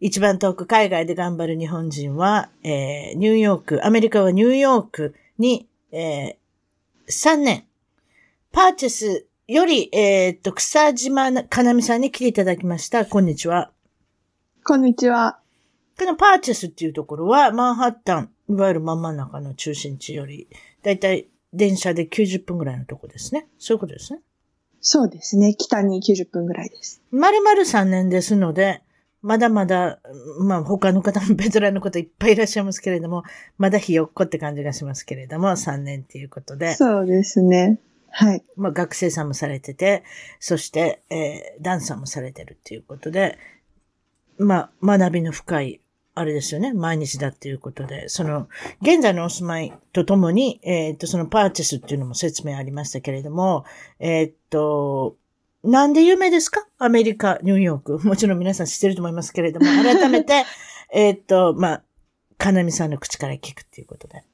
一番遠く海外で頑張る日本人は、えー、ニューヨーク、アメリカはニューヨークに、えー、3年、パーチェスより、えー、っと、草島かなみさんに来ていただきました。こんにちは。こんにちは。このパーチェスっていうところは、マンハッタン、いわゆる真ん真ん中の中心地より、だいたい電車で90分ぐらいのとこですね。そういうことですね。そうですね。北に90分ぐらいです。丸々3年ですので、まだまだ、まあ他の方もベテランの方いっぱいいらっしゃいますけれども、まだひよっこって感じがしますけれども、3年っていうことで。そうですね。はい。まあ学生さんもされてて、そして、えー、ダンサーもされてるっていうことで、まあ学びの深い、あれですよね、毎日だっていうことで、その、現在のお住まいとともに、えっ、ー、と、そのパーチェスっていうのも説明ありましたけれども、えっ、ー、と、なんで有名ですか？アメリカ、ニューヨーク。もちろん皆さん知ってると思いますけれども、改めて、えっと、まあ、かなみさんの口から聞くっていうことで。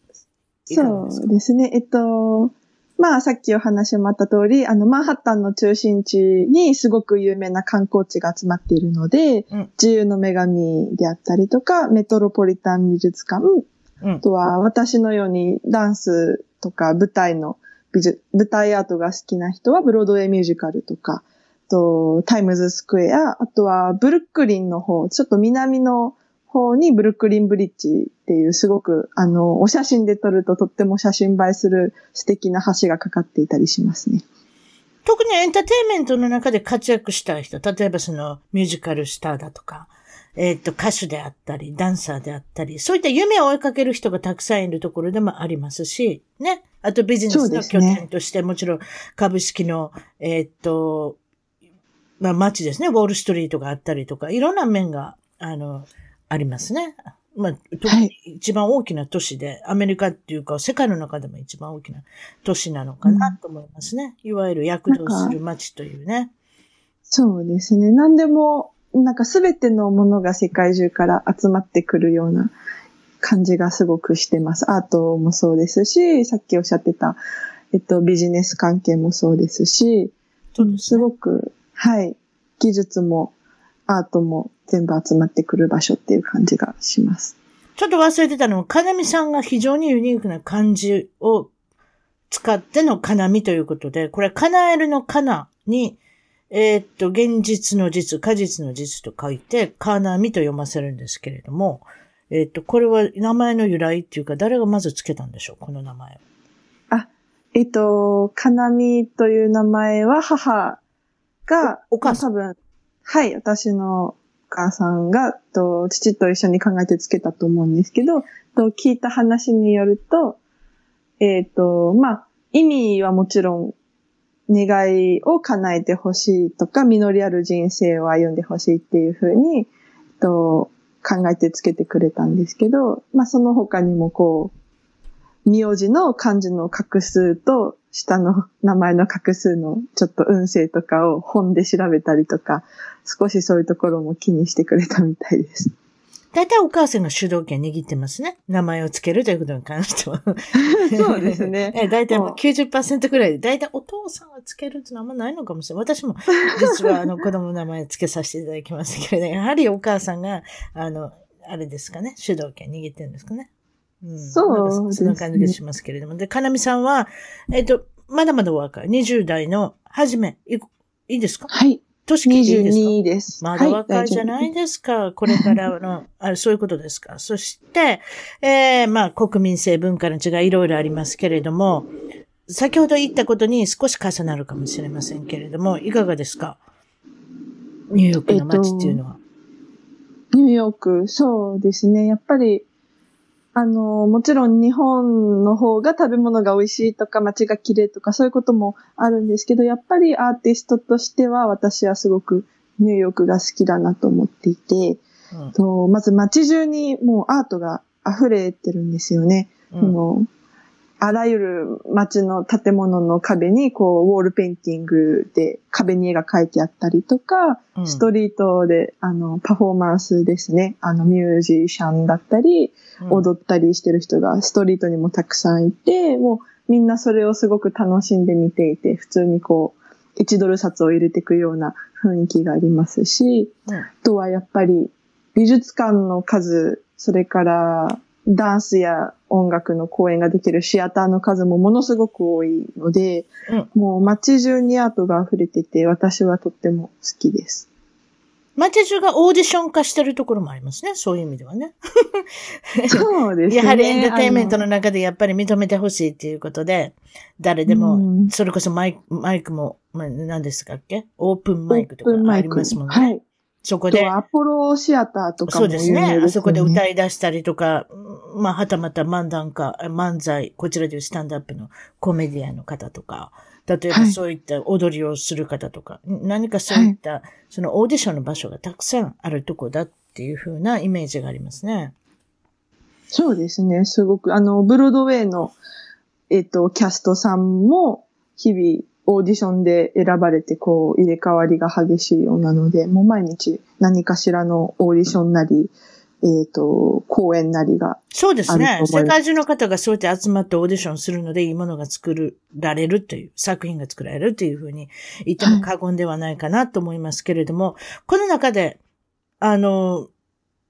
そうですね。えっと、まあ、さっきお話もあった通り、あの、マンハッタンの中心地にすごく有名な観光地が集まっているので、うん、自由の女神であったりとか、メトロポリタン美術館、うん、あとは私のようにダンスとか舞台の美術、舞台アートが好きな人はブロードウェイミュージカルとか、と、タイムズスクエア、あとはブルックリンの方、ちょっと南の方にブルックリンブリッジっていうすごく、あの、お写真で撮るととっても写真映えする素敵な橋がかかっていたりしますね。特にエンターテインメントの中で活躍した人、例えばそのミュージカルスターだとか、えっ、ー、と、歌手であったり、ダンサーであったり、そういった夢を追いかける人がたくさんいるところでもありますし、ね。あとビジネスの拠点として、もちろん株式の、えっ、ー、と、まあ街ですね。ウォールストリートがあったりとか、いろんな面が、あの、ありますね。まあ、特に一番大きな都市で、アメリカっていうか、世界の中でも一番大きな都市なのかなと思いますね。うん、いわゆる躍動する街というね。そうですね。何でもなんかすべてのものが世界中から集まってくるような感じがすごくしてます。アートもそうですし、さっきおっしゃってた、えっと、ビジネス関係もそうですし、すごく、はい、技術もアートも全部集まってくる場所っていう感じがします。ちょっと忘れてたのは、かなみさんが非常にユニークな漢字を使ってのかなみということで、これ、叶えるのかなに、えー、っと、現実の実、果実の実と書いて、カーナミと読ませるんですけれども、えー、っと、これは名前の由来っていうか、誰がまず付けたんでしょうこの名前あ、えー、っと、カナミという名前は母が、お母さん。多分、はい、私のお母さんが、と父と一緒に考えて付けたと思うんですけど、と聞いた話によると、えっ、と、まあ、意味はもちろん願いを叶えてほしいとか、実りある人生を歩んでほしいっていうふうに、と考えてつけてくれたんですけど、まあその他にもこう、名字の漢字の画数と下の名前の画数のちょっと運勢とかを本で調べたりとか、少しそういうところも気にしてくれたみたいです。大体お母さんが主導権握ってますね。名前をつけるということに関しては。そうですね。え大体もう90%くらいで、大体お父さんがつけるってのはあんまないのかもしれない。私も実はあの子供の名前つけさせていただきますけれど、やはりお母さんが、あの、あれですかね、主導権握ってるんですかね。うん、そうそんな感じがしますけれども。で、かなみさんは、えっ、ー、と、まだまだお若い。20代の初め、いいですか？はい。年聞いていいですか？22です。まだ若いじゃないですか。これからの、あそういうことですか？そして、えー、まあ、国民性、文化の違い、いろいろありますけれども、先ほど言ったことに少し重なるかもしれませんけれども、いかがですか？ニューヨークの街っていうのは。ニューヨーク、そうですね。やっぱり、あの、もちろん日本の方が食べ物が美味しいとか街が綺麗とかそういうこともあるんですけど、やっぱりアーティストとしては私はすごくニューヨークが好きだなと思っていて、うんとまず街中にもうアートが溢れてるんですよね。うんそのあらゆる街の建物の壁にこうウォールペインティングで壁に絵が描いてあったりとか、うん。ストリートであのパフォーマンスですね。あのミュージシャンだったり、踊ったりしてる人がストリートにもたくさんいて、もうみんなそれをすごく楽しんで見ていて、普通にこう、1ドル札を入れていくような雰囲気がありますし、うん。あとはやっぱり美術館の数、それからダンスや音楽の公演ができるシアターの数もものすごく多いので、うんもう街中にアートが溢れてて、私はとっても好きです。街中がオーディション化してるところもありますね。そういう意味ではね。そうですね。やはりエンターテインメントあの中でやっぱり認めてほしいっていうことで、誰でも、うんそれこそマイク、マイクも、まあ、何ですかっけ？オープンマイクとかありますもんね。はい。そこでアポロシアターとかも有名ですそうですね。あそこでい。歌い出したりとか、まあ、はたまた漫談家、漫才、こちらでいうスタンドアップのコメディアンの方とか、例えばはいそういった踊りをする方とか、何かそういった、そのオーディションの場所がたくさんあるとこだっていう風なイメージがありますね。そうですね。すごく、あの、ブロードウェイの、えっ、と、キャストさんも、日々、オーディションで選ばれて、こう、入れ替わりが激しいようなので、もう毎日何かしらのオーディションなり、えっ、と、公演なりが。そうですね世界中の方がそうやって集まってオーディションするので、いいものが作られるという、作品が作られるというふうに言っても過言ではないかなと思いますけれども、この中で、あの、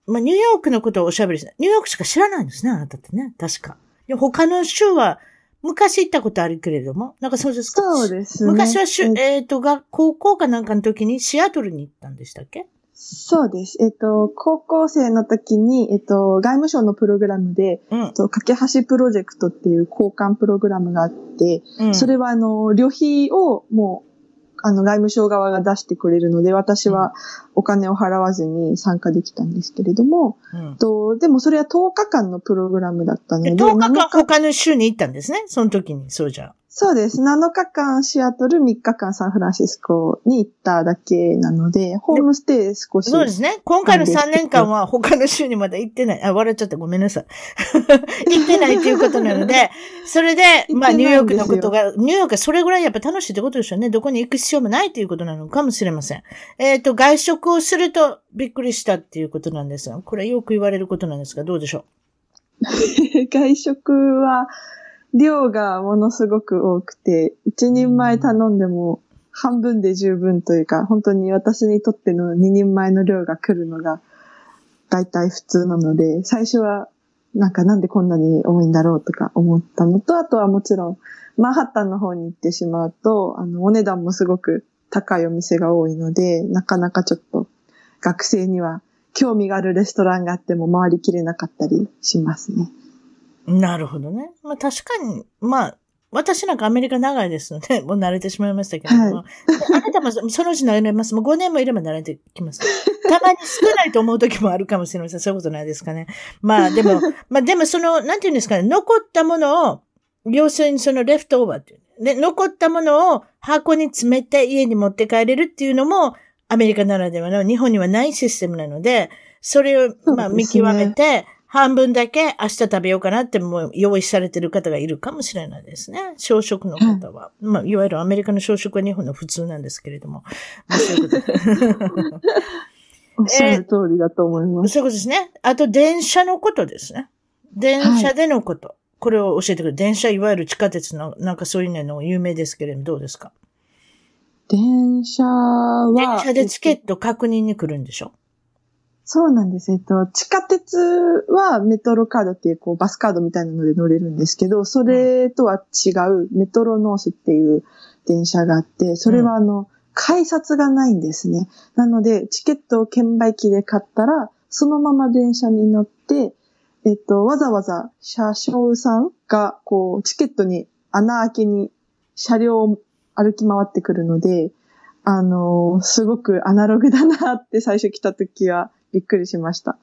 まあ、ニューヨークのことをおしゃべりして、ニューヨークしか知らないんですね、あなたってね、確か。他の州は、昔行ったことあるけれども、なんかそうですか？そうですね。昔はしゅ、ええっ、と、が、高校かなんかの時にシアトルに行ったんでしたっけ？そうです。えっ、と、高校生の時に、えっ、と、外務省のプログラムで、うん。と、架け橋プロジェクトっていう交換プログラムがあって、うん。それはあの、旅費をもう、あの、外務省側が出してくれるので、私はお金を払わずに参加できたんですけれども、うん。とでもそれは10日間のプログラムだったのでで、10日間7他の州に行ったんですね？その時に、そうじゃ。そうです。7日間シアトル、3日間サンフランシスコに行っただけなので、ホームステイ少し。そうですね。今回の3年間は他の州にまだ行ってない。あ、笑っちゃった。ごめんなさい。行ってないということなので、それで、まあ、ニューヨークのことが、ニューヨークはそれぐらいやっぱ楽しいってことでしょうね。どこに行く必要もないということなのかもしれません。えっ、と、外食をするとびっくりしたっていうことなんですが、これよく言われることなんですが、どうでしょ 外食は、量がものすごく多くて、一人前頼んでも半分で十分というか、本当に私にとっての二人前の量が来るのが大体普通なので、最初はなんかなんでこんなに多いんだろうとか思ったのと、あとはもちろんマンハッタンの方に行ってしまうと、あの、お値段もすごく高いお店が多いので、なかなかちょっと学生には興味があるレストランがあっても回りきれなかったりしますね。うなるほどね。まあ確かに、まあ、私なんかアメリカ長いですので、もう慣れてしまいましたけれども、はあなたもそのうち慣れます。もう5年もいれば慣れてきます。たまに少ないと思う時もあるかもしれません。そういうことないですかね。まあでも、まあでもその、なんていうんですかね、残ったものを、要するにそのレフトオーバーっていう。で、残ったものを箱に詰めて家に持って帰れるっていうのも、アメリカならではの日本にはないシステムなので、それを、まあ見極めて、半分だけ明日食べようかなってもう用意されてる方がいるかもしれないですね。朝食の方は。まあ、いわゆるアメリカの朝食は日本の普通なんですけれども。まあ、そういうことで おっしゃる通りだと思います。そういうことですね。あと、電車のことですね。電車でのこと。これを教えてくれ。電車、いわゆる地下鉄の、なんかそういうの有名ですけれども、どうですか？電車は、電車でチケえっとット確認に来るんでしょ？そうなんです。えっと、地下鉄はメトロカードっていうこうバスカードみたいなので乗れるんですけど、それとは違うメトロノースっていう電車があって、それはあの、改札がないんですね。なので、チケットを券売機で買ったら、そのまま電車に乗って、えっと、わざわざ車掌さんが、こう、チケットに穴開けに車両を歩き回ってくるので、あの、すごくアナログだなって最初来た時はびっくりしました。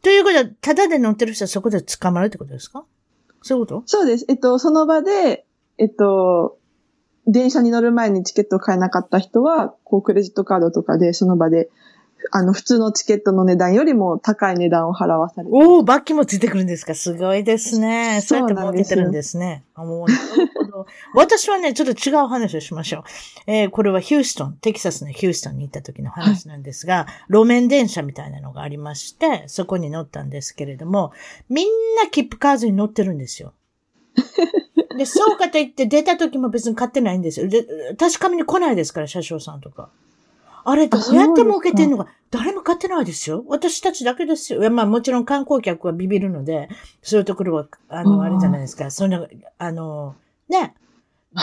ということは、ただで乗ってる人はそこで捕まるってことですか？そういうこと？そうです。えっと、その場で、えっと、電車に乗る前にチケットを買えなかった人は、こう、クレジットカードとかでその場であの、普通のチケットの値段よりも高い値段を払わされる。おお、バッキもついてくるんですか？すごいですね。そうやって儲けてるんですね。あもうなるほど。私はね、ちょっと違う話をしましょう。えー、これはヒューストン、テキサスのヒューストンに行った時の話なんですが、はい、路面電車みたいなのがありまして、そこに乗ったんですけれども、みんな切符カーズに乗ってるんですよ。で、そうかと言って出た時も別に買ってないんですよ。で、確かめに来ないですから、車掌さんとか。あれどうやって儲けてんのか、誰も買ってないですよ。私たちだけですよ。まあもちろん観光客はビビるので、そういうところは、あの、あれじゃないですか。そんな、あの、ね、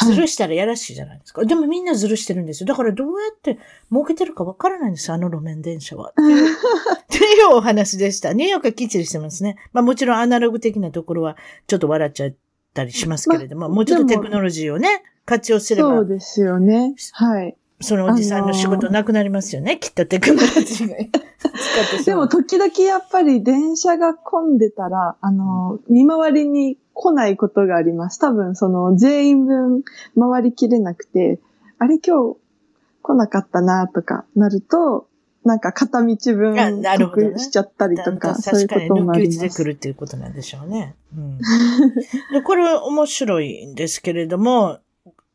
ずるしたらやらしいじゃないですか。はい、でもみんなずるしてるんですよ。だからどうやって儲けてるかわからないんですあの路面電車は。っていうお話でした。ニューヨークはきっちりしてますね。まあもちろんアナログ的なところはちょっと笑っちゃったりしますけれども、まあ、もうちょっとテクノロジーをね、活用すれば。そうですよね。はい。そのおじさんの仕事なくなりますよね、あのー、きっとテクノロジーが。でも時々やっぱり電車が混んでたら、あのー、見回りに来ないことがあります。多分その全員分回りきれなくて、あれ今日来なかったなとかなると、なんか片道分得しちゃったりとか、そういうこともあります。確かに、でくるっていうことなんでしょうね。うん、でこれ面白いんですけれども、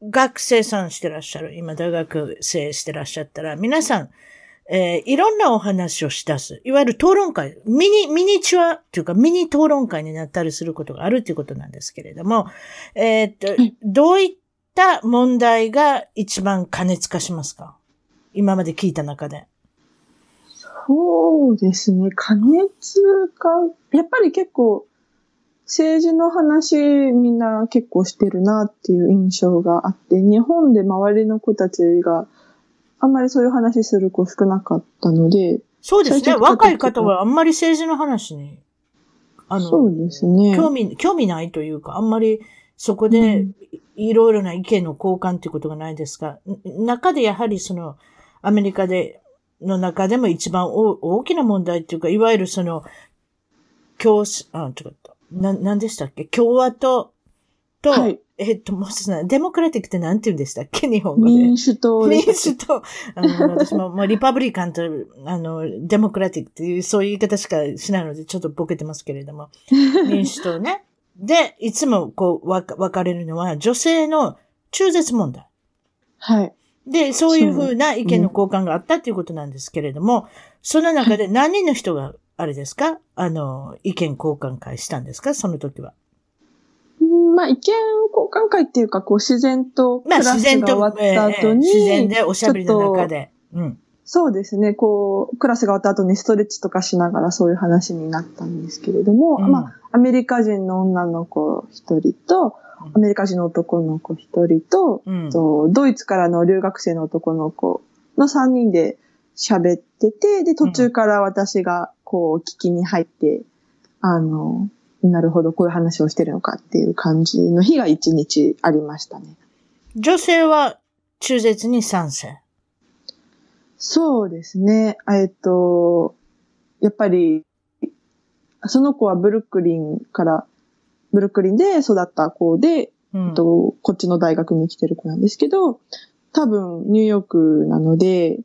学生さんしてらっしゃる、今大学生してらっしゃったら、皆さん、えー、いろんなお話をし出す。いわゆる討論会、ミニ、ミニチュアというかミニ討論会になったりすることがあるということなんですけれども、えー、っと、どういった問題が一番加熱化しますか？今まで聞いた中で。そうですね。加熱化、やっぱり結構、政治の話みんな結構してるなっていう印象があって、日本で周りの子たちがあんまりそういう話する子少なかったので。そうですね。若い方はあんまり政治の話に、あの、そうですね。興味、興味ないというか、あんまりそこでいろいろな意見の交換っていうことがないですが、中でやはりその、アメリカで、の中でも一番大きな問題っていうか、いわゆるその、教師、あ、違った。な、なんでしたっけ？共和党と、はい、えっと、もう一つデモクラティックってなんて言うんでしたっけ？日本語で。民主党民主党。あの、私も、もうリパブリカンと、あの、デモクラティックっていう、そういう言い方しかしないので、ちょっとボケてますけれども。民主党ね。で、いつもこう、わ、分かれるのは、女性の中絶問題。はい。で、そういうふうな意見の交換があったっていうことなんですけれども、その中で何人の人があれですか？あの、意見交換会したんですか？その時は。まあ、意見交換会っていうか、こう、自然とクラスが終わった後に、自然でおしゃべりの中で。うん。そうですね。こう、クラスが終わった後にストレッチとかしながらそういう話になったんですけれども、うん、まあ、アメリカ人の女の子一人と、アメリカ人の男の子一人と、うん、と、ドイツからの留学生の男の子の三人で喋ってて、で、途中から私がこう聞きに入って、あの、なるほど、こういう話をしてるのかっていう感じの日が一日ありましたね。女性は中絶に賛成？そうですね。えっと、やっぱり、その子はブルックリンから、ブルックリンで育った子で、うん、とこっちの大学に来てる子なんですけど、多分ニューヨークなので、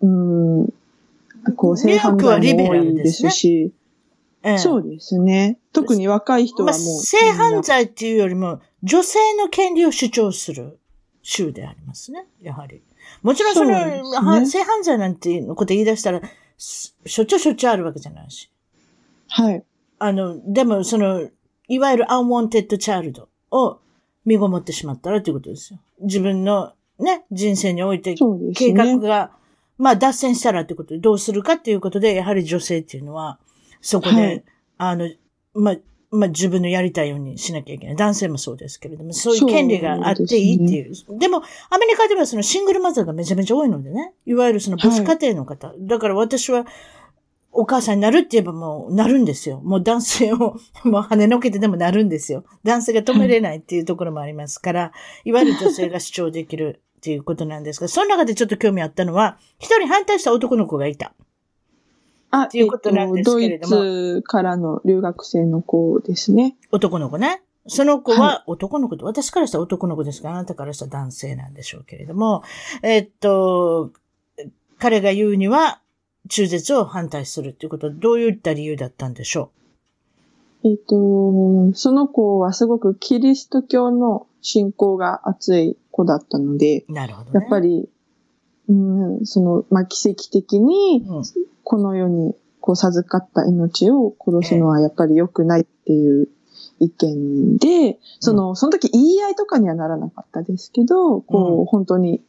うん、こう、性犯罪も多いですし、ええ、そうですね。特に若い人はもう、まあ、性犯罪っていうよりも、女性の権利を主張する州でありますね、やはり。もちろんその、ね、性犯罪なんていうこと言い出したら、しょっちゅうしょっちゅうあるわけじゃないし。はい。あの、でもその、いわゆる unwanted child を身ごもってしまったらということですよ。自分のね、人生において計画がまあ脱線したらってことでどうするかっていうことで、やはり女性っていうのは、そこで、はい、あの、まあ、まあ自分のやりたいようにしなきゃいけない。男性もそうですけれども、そういう権利があっていいっていう。でね、でも、アメリカではそのシングルマザーがめちゃめちゃ多いのでね。いわゆるその母子家庭の方。はい、だから私は、お母さんになるって言えばもうなるんですよ。もう男性を もう跳ねのけてでもなるんですよ。男性が止めれないっていうところもありますから、いわゆる女性が主張できるっていうことなんですが、その中でちょっと興味あったのは、一人反対した男の子がいた。あ、っていうことなんですけれども。ドイツからの留学生の子ですね。男の子ね。その子は男の子と、はい、私からしたら男の子ですが、あなたからしたら男性なんでしょうけれども、えっと、彼が言うには、中絶を反対するっていうことはどういった理由だったんでしょう？えっと、その子はすごくキリスト教の信仰が熱い子だったので、なるほど、ね、やっぱり、うん、その、まあ、奇跡的に、この世にこう授かった命を殺すのはやっぱり良くないっていう意見で、その、その時言い合いとかにはならなかったですけど、こう、本当に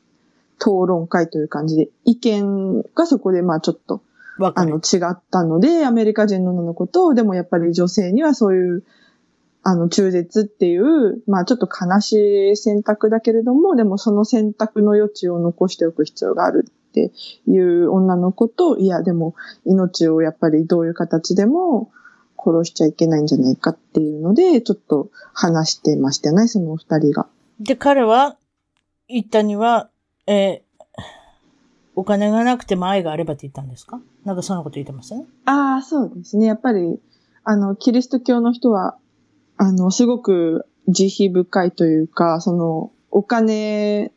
討論会という感じで、意見がそこでまあちょっと、あの、違ったので、アメリカ人の女の子と、でもやっぱり女性にはそういう、あの、中絶っていう、まあちょっと悲しい選択だけれども、でもその選択の余地を残しておく必要があるっていう女の子と、いや、でも命をやっぱりどういう形でも殺しちゃいけないんじゃないかっていうので、ちょっと話してましたね、その二人が。で、彼は言ったには、えー、お金がなくても愛があればって言ったんですか？なんかそんなこと言ってましたね。ああ、そうですね。やっぱり、あの、キリスト教の人は、あの、すごく慈悲深いというか、その、お金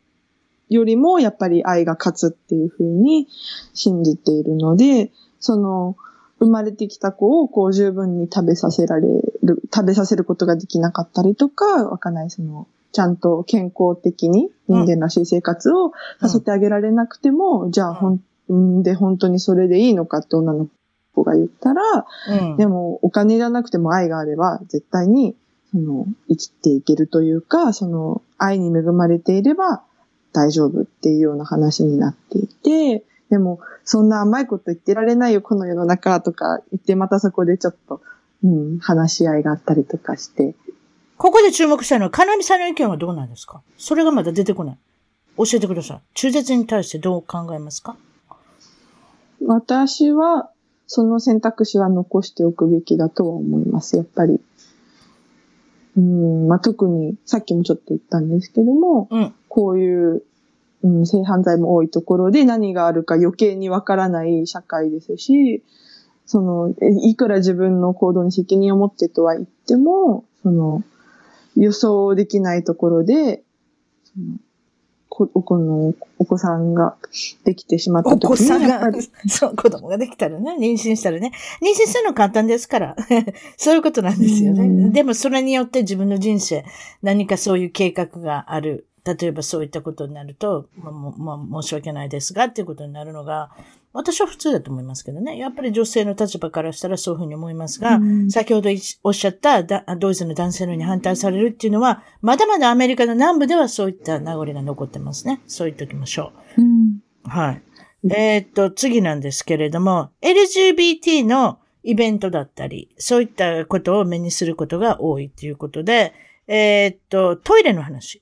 よりもやっぱり愛が勝つっていうふうに信じているので、その、生まれてきた子をこう十分に食べさせられる、食べさせることができなかったりとか、わかんない、その、ちゃんと健康的に人間らしい生活をさせてあげられなくても、うん、じゃあほん、で本当にそれでいいのかって女の子が言ったら、うん、でもお金じゃなくても愛があれば絶対にその生きていけるというか、その愛に恵まれていれば大丈夫っていうような話になっていて、でも、そんな甘いこと言ってられないよ、この世の中とか言って、またそこでちょっと、うん、話し合いがあったりとかして。ここで注目したのは、かなみさんの意見はどうなんですか？それがまだ出てこない。教えてください。中絶に対してどう考えますか？私は、その選択肢は残しておくべきだとは思います。やっぱり。うん、まあ、特に、さっきもちょっと言ったんですけども、うん、こういう、うん、性犯罪も多いところで何があるか余計にわからない社会ですし、その、いくら自分の行動に責任を持ってとは言っても、その、予想できないところで、そのここのお子さんができてしまった時に。お子さんが、そう、子供ができたらね、妊娠したらね。妊娠するの簡単ですから。そういうことなんですよね。でもそれによって自分の人生、何かそういう計画がある。例えばそういったことになると、まあ、まあ、申し訳ないですがっていうことになるのが、私は普通だと思いますけどね。やっぱり女性の立場からしたらそういうふうに思いますが、うん、先ほどおっしゃったドイツの男性のように反対されるっていうのは、まだまだアメリカの南部ではそういった名残が残ってますね。そう言っておきましょう。うん、はい。えー、っと、次なんですけれども、LGBT のイベントだったり、そういったことを目にすることが多いということで、えー、っと、トイレの話。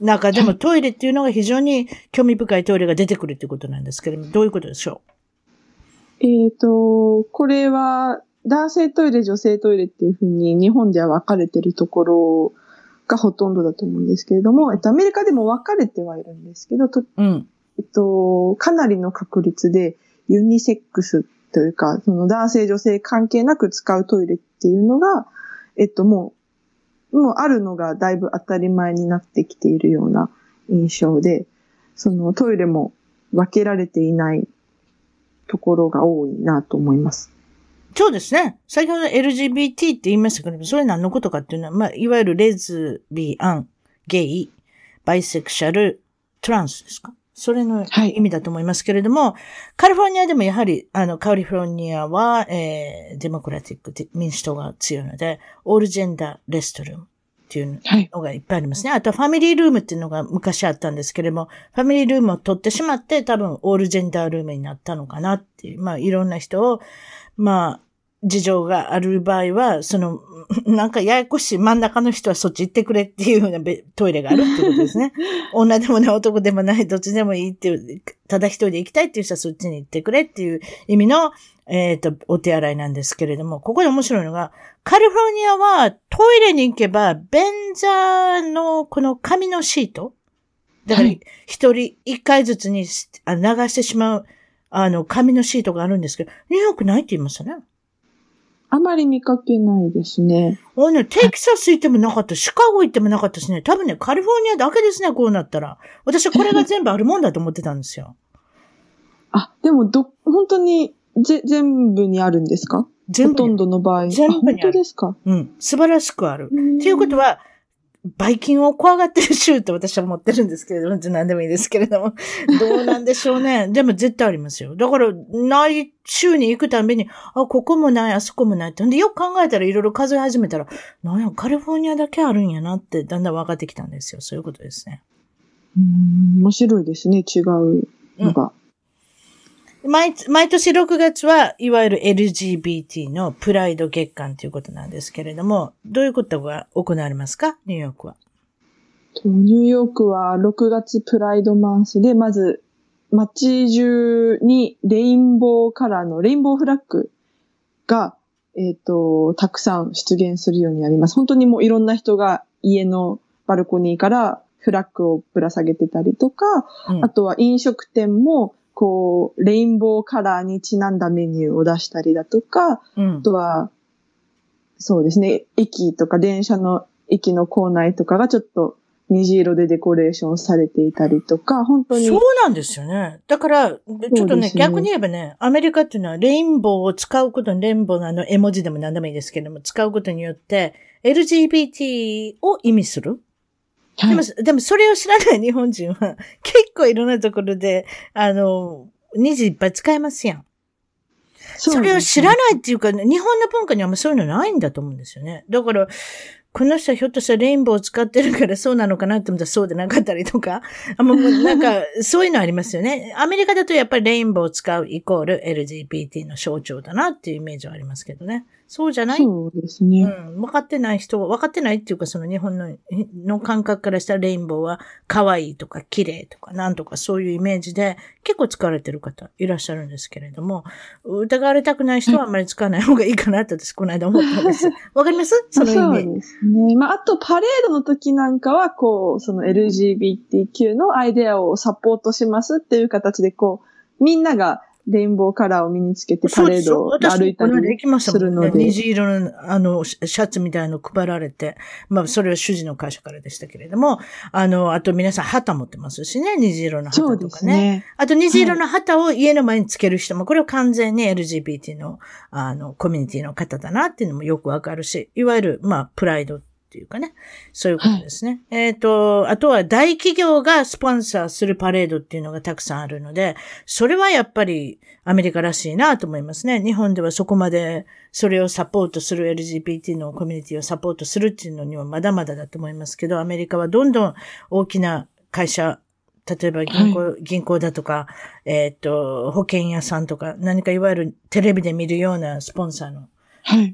中でもトイレっていうのが非常に興味深いトイレが出てくるってことなんですけども、どういうことでしょう？えっ、ー、と、これは男性トイレ、女性トイレっていうふうに日本では分かれてるところがほとんどだと思うんですけれども、えっと、アメリカでも分かれてはいるんですけど、とうん、えっと、かなりの確率でユニセックスというか、その男性女性関係なく使うトイレっていうのが、えっと、もうもうあるのがだいぶ当たり前になってきているような印象で、そのトイレも分けられていないところが多いなと思います。そうですね。先ほど LGBT って言いましたけど、それ何のことかっていうのは、まあ、いわゆるレズビアン、ゲイ、バイセクシャル、トランスですか？それの意味だと思いますけれども、はい、カリフォルニアでもやはり、あの、カリフォルニアは、えー、デモクラティック、民主党が強いので、オールジェンダーレストルームっていうのがいっぱいありますね。はい、あと、ファミリールームっていうのが昔あったんですけれども、ファミリールームを取ってしまって、多分、オールジェンダールームになったのかなっていう、まあ、いろんな人を、まあ、事情がある場合は、その、なんかややこしい真ん中の人はそっち行ってくれっていうふうなトイレがあるってことですね。女でもない男でもない、どっちでもいいっていう、ただ一人で行きたいっていう人はそっちに行ってくれっていう意味の、えっ、ー、と、お手洗いなんですけれども、ここで面白いのが、カリフォルニアはトイレに行けば、便座のこの紙のシートだから、一人一回ずつに流してしまう、あの、紙のシートがあるんですけど、ニューヨークないって言いましたね。あまり見かけないですね。あね、テキサス行ってもなかった、シカゴ行ってもなかったしね、多分ね、カリフォルニアだけですね、こうなったら。私はこれが全部あるもんだと思ってたんですよ。あ、でも、ど、本当に、ぜ、全部にあるんですか？全部。ほとんどの場合。全部にある。本当ですか？うん。素晴らしくある。っていうことは、バイキンを怖がってる州って私は思ってるんですけれども、何でもいいですけれども、どうなんでしょうね。でも絶対ありますよ。だから、ない州に行くたびに、あ、ここもない、あそこもないって。んで、よく考えたらいろいろ数え始めたら、なんや、カリフォルニアだけあるんやなって、だんだん分かってきたんですよ。そういうことですね。うん、面白いですね、違うのが。毎、毎年6月は、いわゆる LGBT のプライド月間ということなんですけれども、どういうことが行われますか？ニューヨークは。ニューヨークは6月プライドマンスで、まず、街中にレインボーカラーのレインボーフラッグが、えっ、ー、と、たくさん出現するようになります。本当にもういろんな人が家のバルコニーからフラッグをぶら下げてたりとか、うん、あとは飲食店もこう、レインボーカラーにちなんだメニューを出したりだとか、うん、あとは、そうですね、駅とか電車の駅の構内とかがちょっと虹色でデコレーションされていたりとか、本当に。そうなんですよね。だから、ちょっとね、ね逆に言えばね、アメリカっていうのはレインボーを使うことに、レインボーのあの絵文字でも何でもいいですけども、使うことによって、LGBT を意味するでも、でもそれを知らない日本人は、結構いろんなところで、あの、虹いっぱい使えますやん。そそれを知らないっていうか、日本の文化にはあんまそういうのないんだと思うんですよね。だから、この人はひょっとしたらレインボーを使ってるからそうなのかなって思ったらそうでなかったりとか。あもうなんか、そういうのありますよね。アメリカだとやっぱりレインボーを使うイコール LGBT の象徴だなっていうイメージはありますけどね。そうじゃない？そうですね。うん。分かってない人は、分かってないっていうか、その日本の、の感覚からしたらレインボーは可愛いとか綺麗とかなんとかそういうイメージで結構使われてる方いらっしゃるんですけれども、疑われたくない人はあんまり使わない方がいいかなって私この間思ったんです。わかります？その意味。そうですね。まあ、あとパレードの時なんかは、こう、その LGBTQ のアイデアをサポートしますっていう形で、こう、みんながレインボーカラーを身につけてパレードを歩いたりするので。ね、虹色の、あの、シャツみたいの配られて、まあ、それは主人の会社からでしたけれども、あの、あと皆さん旗持ってますしね、虹色の旗とかね。ねあと虹色の旗を家の前につける人も、これは完全に LGBT の、あの、コミュニティの方だなっていうのもよくわかるし、いわゆる、まあ、プライドっていうかね。そういうことですね。はい、えっ、ー、と、あとは大企業がスポンサーするパレードっていうのがたくさんあるので、それはやっぱりアメリカらしいなと思いますね。日本ではそこまでそれをサポートする LGBT のコミュニティをサポートするっていうのにはまだまだだと思いますけど、アメリカはどんどん大きな会社、例えば銀行、はい、銀行だとか、えっ、ー、と、保険屋さんとか、何かいわゆるテレビで見るようなスポンサーの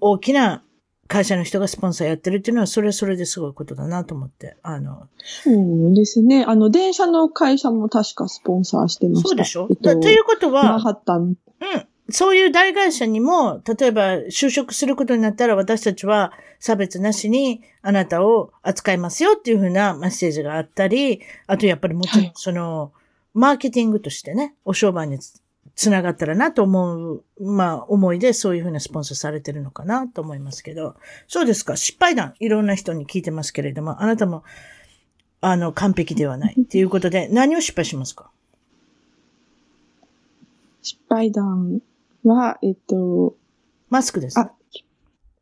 大きな会社の人がスポンサーやってるっていうのは、それはそれですごいことだなと思って、あの。そうですね。あの、電車の会社も確かスポンサーしてました。そうでしょ、えっと、ということは、マハッタン。うん。そういう大会社にも、例えば就職することになったら私たちは差別なしにあなたを扱いますよっていうふうなメッセージがあったり、あとやっぱりもちろんその、はい、マーケティングとしてね、お商売につながったらなと思う、まあ、思いでそういうふうなスポンサーされてるのかなと思いますけど、そうですか、失敗談、いろんな人に聞いてますけれども、あなたも、あの、完璧ではないっていうことで、何を失敗しますか？失敗談は、えっと、マスクです。あ、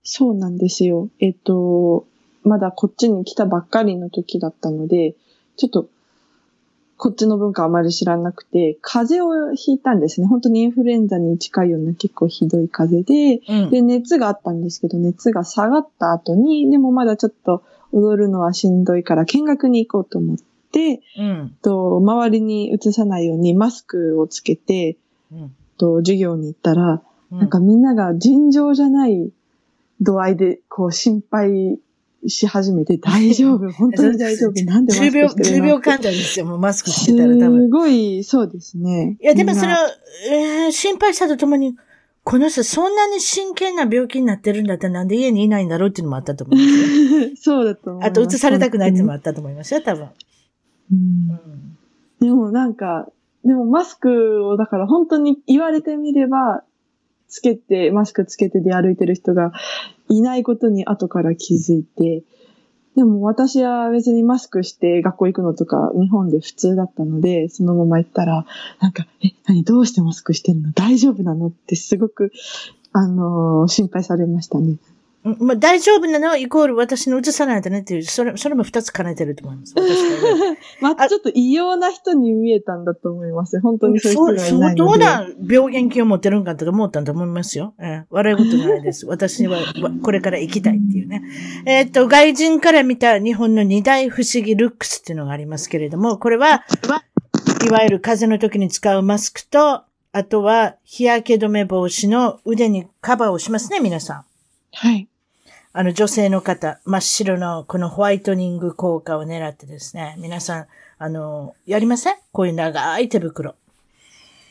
そうなんですよ。えっと、まだこっちに来たばっかりの時だったので、ちょっとこっちの文化あまり知らなくて、風邪をひいたんですね。本当にインフルエンザに近いような結構ひどい風邪で、うん、で、熱があったんですけど、熱が下がった後に、でもまだちょっと踊るのはしんどいから見学に行こうと思って、うん、と周りに移さないようにマスクをつけて、うん、と授業に行ったら、なんかみんなが尋常じゃない度合いで、こう心配し始めて、大丈夫本当に大丈夫なんでマスクしてるの ?10 秒、10秒患者ですよ、もうマスクしてたら多分。すごい、そうですね。いや、でもそれは、えー、心配したとともに、この人そんなに真剣な病気になってるんだったらなんで家にいないんだろうっていうのもあったと思うんですよ。そうだと思います。あと、移されたくないっていうのもあったと思いますよ、多分。うん、でもなんか、でもマスクをだから本当に言われてみれば、つけて、マスクつけて出歩いてる人がいないことに後から気づいて、でも私は別にマスクして学校行くのとか日本で普通だったので、そのまま行ったら、なんか、え、何どうしてマスクしてるの？大丈夫なの？ってすごく、あのー、心配されましたね。まあ、大丈夫なのはイコール私の移さないとねっていう、それ、それも二つ兼ねてると思います。まあ、ちょっと異様な人に見えたんだと思います。本当にそういう人がいないので。相当な病原菌を持ってるんかと思ったんと思いますよ。えー、笑い事ないです。私はこれから行きたいっていうね。えっと、外人から見た日本の二大不思議ルックスっていうのがありますけれども、これは、いわゆる風邪の時に使うマスクと、あとは日焼け止め防止の腕にカバーをしますね、皆さん。はい。あの女性の方、真っ白のこのホワイトニング効果を狙ってですね、皆さん、あの、やりません？こういう長い手袋。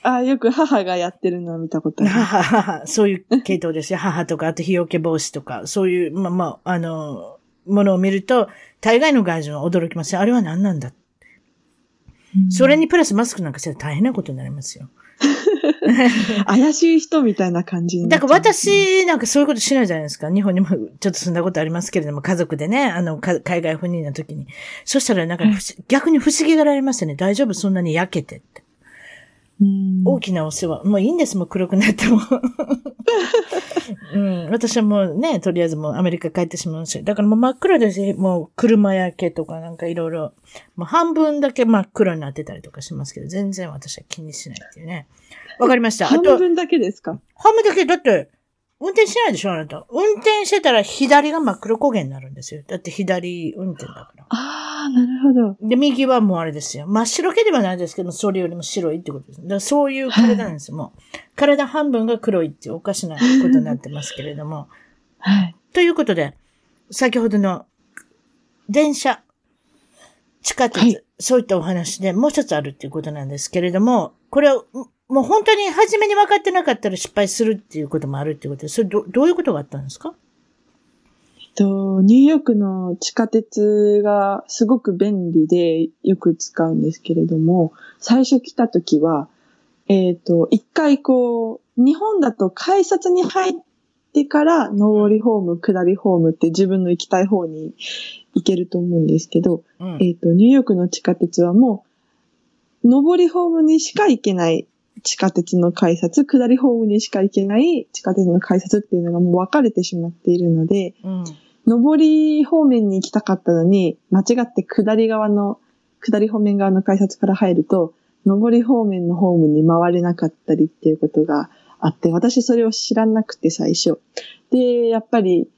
ああ、よく母がやってるのを見たことある。母、そういう系統ですよ。母とか、あと日よけ防止とか、そういう、まあまあ、あの、ものを見ると、大概の外人は驚きますよ。あれは何なんだ、うん、それにプラスマスクなんかしたら大変なことになりますよ。怪しい人みたいな感じにだから私なんかそういうことしないじゃないですか。日本にもちょっと住んだことありますけれども、家族でね、あの、海外赴任の時に。そしたらなんか、逆に不思議がられますよね。大丈夫？そんなに焼けてって。大きなお世話。もういいんです、もう黒くなっても。うん、私はもうね、とりあえずもうアメリカ帰ってしまうし。だからもう真っ暗ですし、もう車焼けとかなんかいろいろ、もう半分だけ真っ黒になってたりとかしますけど、全然私は気にしないっていうね。わかりました。半分だけですか？半分だけ、だって、運転しないでしょあなた。運転してたら左が真っ黒焦げになるんですよ。だって左運転だから。ああ、なるほど。で、右はもうあれですよ。真っ白けではないですけど、それよりも白いってことです。だからそういう体なんですよ、もう。体半分が黒いっていうおかしなことになってますけれども。はい。ということで、先ほどの電車、地下鉄、はい、そういったお話でもう一つあるっていうことなんですけれども、これはもう本当に初めに分かってなかったら失敗するっていうこともあるっていうことで、それど、どういうことがあったんですか？えっと、ニューヨークの地下鉄がすごく便利でよく使うんですけれども、最初来た時は、えっ、と、一回こう、日本だと改札に入ってから上りホーム、下りホームって自分の行きたい方に行けると思うんですけど、うん、えっ、と、ニューヨークの地下鉄はもう、上りホームにしか行けない地下鉄の改札、下りホームにしか行けない地下鉄の改札っていうのがもう分かれてしまっているので、うん、上り方面に行きたかったのに、間違って下り側の、下り方面側の改札から入ると、上り方面のホームに回れなかったりっていうことがあって、私それを知らなくて最初。で、やっぱり、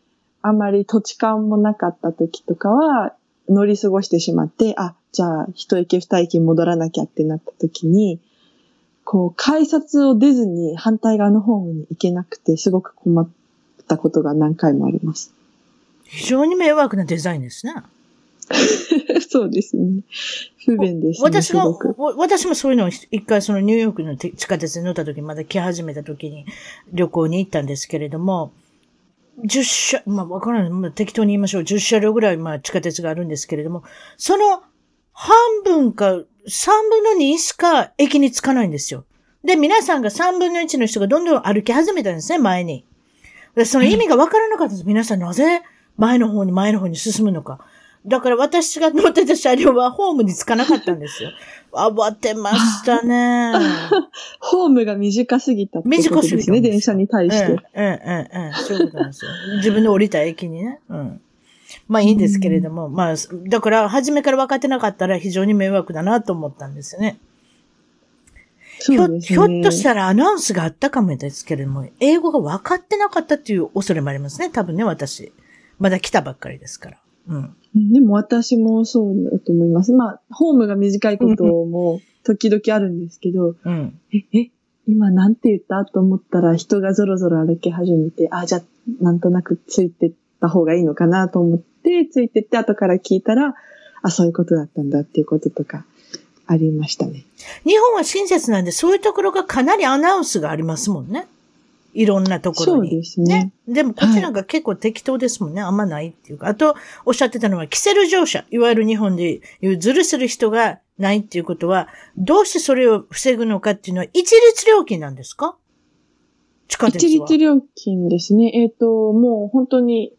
あんまり土地勘もなかった時とかは、乗り過ごしてしまって、あ、じゃあ一駅二駅戻らなきゃってなった時に、こう、改札を出ずに反対側のホームに行けなくて、すごく困ったことが何回もあります。非常に迷惑なデザインですね。そうですね。不便ですね。私が、私もそういうのを一回そのニューヨークの地下鉄に乗った時、まだ来始めた時に旅行に行ったんですけれども、10車、まあわからない、まあ、適当に言いましょう。10車両ぐらいまあ地下鉄があるんですけれども、その半分か3分の2しか駅に着かないんですよ。で、皆さんが3分の1の人がどんどん歩き始めたんですね、前に。でその意味がわからなかったです。皆さんなぜ前の方に前の方に進むのか。だから私が乗ってた車両はホームに着かなかったんですよ。慌てましたね。ホームが短すぎたってことですね。短すぎた。電車に対して。うん、うん、うん、うん。そういうことなんですよ。自分で降りた駅にね。うん。まあいいんですけれども、まあ、だから初めから分かってなかったら非常に迷惑だなと思ったんですよね。ひょ、ひょっとしたらアナウンスがあったかもですけれども、英語が分かってなかったっていう恐れもありますね。多分ね、私。まだ来たばっかりですから。うん。でも私もそうだと思います。まあ、ホームが短いことも時々あるんですけど、うん、え、え、今なんて言った？と思ったら人がぞろぞろ歩き始めて、あ、じゃあなんとなくついてった方がいいのかなと思って、ついてって後から聞いたら、あ、そういうことだったんだっていうこととかありましたね。日本は親切なんで、そういうところがかなりアナウンスがありますもんね。いろんなところに。そうですね。ねでもこっちなんか結構適当ですもんね。はい、あんまないっていうか。あと、おっしゃってたのは、キセル乗車。いわゆる日本でいうずるする人がないっていうことは、どうしてそれを防ぐのかっていうのは、一律料金なんですか？地下鉄は。一律料金ですね。えっ、ー、と、もう本当に、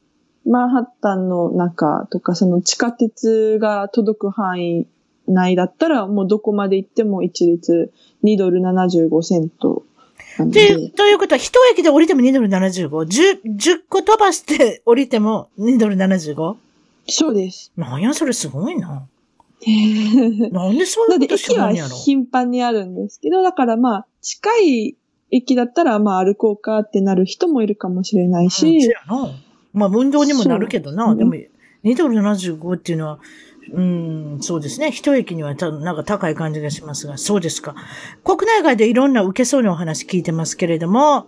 マンハッタンの中とか、その地下鉄が届く範囲内だったら、もうどこまで行っても一律2ドル75セントで、ということは、一駅で降りても2ドル 75?10、10個飛ばして降りても2ドル 75? そうです。なんや、それすごいな。なんでそういうことしないんやろ？駅は頻繁にあるんですけど、だからまあ、近い駅だったらまあ歩こうかってなる人もいるかもしれないし。うん、まあ運動にもなるけどな。でも、2ドル75っていうのは、うん、そうですね。一駅にはたなんか高い感じがしますが、そうですか。国内外でいろんな受けそうなお話聞いてますけれども、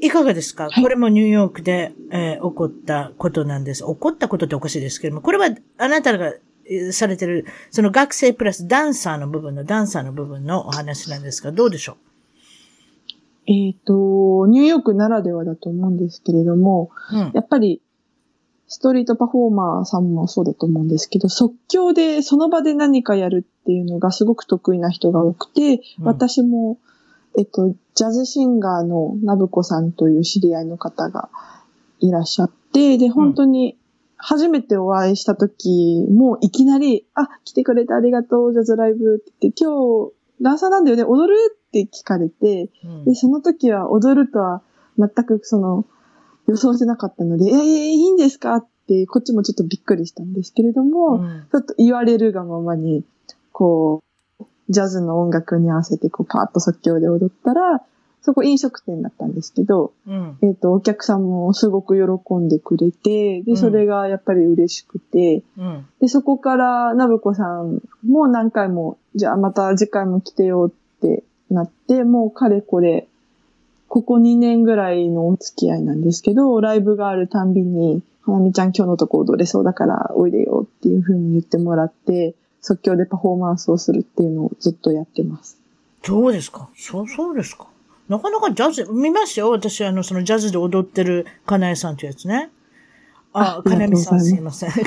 いかがですか、はい、これもニューヨークで、えー、起こったことなんです。起こったことっておかしいですけれども、これはあなたがされてる、その学生プラスダンサーの部分の、ダンサーの部分のお話なんですが、どうでしょう？えっ、ー、と、ニューヨークならではだと思うんですけれども、うん、やっぱりストリートパフォーマーさんもそうだと思うんですけど、即興でその場で何かやるっていうのがすごく得意な人が多くて、うん、私も、えっと、ジャズシンガーのナブコさんという知り合いの方がいらっしゃって、で、本当に初めてお会いした時もいきなり、あ、来てくれてありがとう、ジャズライブって言って、今日、ダンサーなんだよね、踊るって聞かれて、うん、で、その時は踊るとは全くその、予想してなかったので、えー、いいんですか？って、こっちもちょっとびっくりしたんですけれども、うん、ちょっと言われるがままに、こう、ジャズの音楽に合わせて、こう、パーッと即興で踊ったら、そこ飲食店だったんですけど、うん、えっ、ー、と、お客さんもすごく喜んでくれて、で、それがやっぱり嬉しくて、うん、で、そこから、なぶこさんも何回も、じゃあまた次回も来てよってなって、もうかれこれここ2年ぐらいのお付き合いなんですけど、ライブがあるたんびに、花見ちゃん今日のとこ踊れそうだからおいでよっていう風に言ってもらって、即興でパフォーマンスをするっていうのをずっとやってます。そうですか？そう、そうですか？なかなかジャズ、見ましたよ？私、あの、そのジャズで踊ってるかなえさんというやつね。あ、かなみさんすいません。か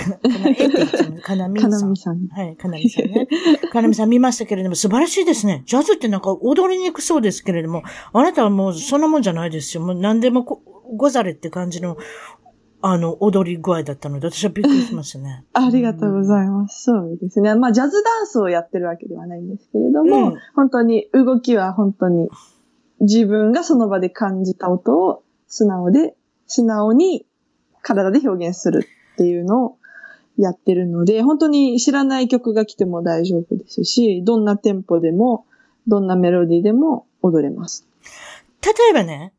なみさん。かなみさん。はい、かなみさんね。かなみさん見ましたけれども、素晴らしいですね。ジャズってなんか踊りにくそうですけれども、あなたはもうそんなもんじゃないですよ。もう何でもござれって感じの、あの、踊り具合だったので、私はびっくりしましたね。ありがとうございます。そうですね。まあ、ジャズダンスをやってるわけではないんですけれども、うん、本当に動きは本当に自分がその場で感じた音を素直で、素直に体で表現するっていうのをやってるので、本当に知らない曲が来ても大丈夫ですし、どんなテンポでも、どんなメロディーでも踊れます。例えばね、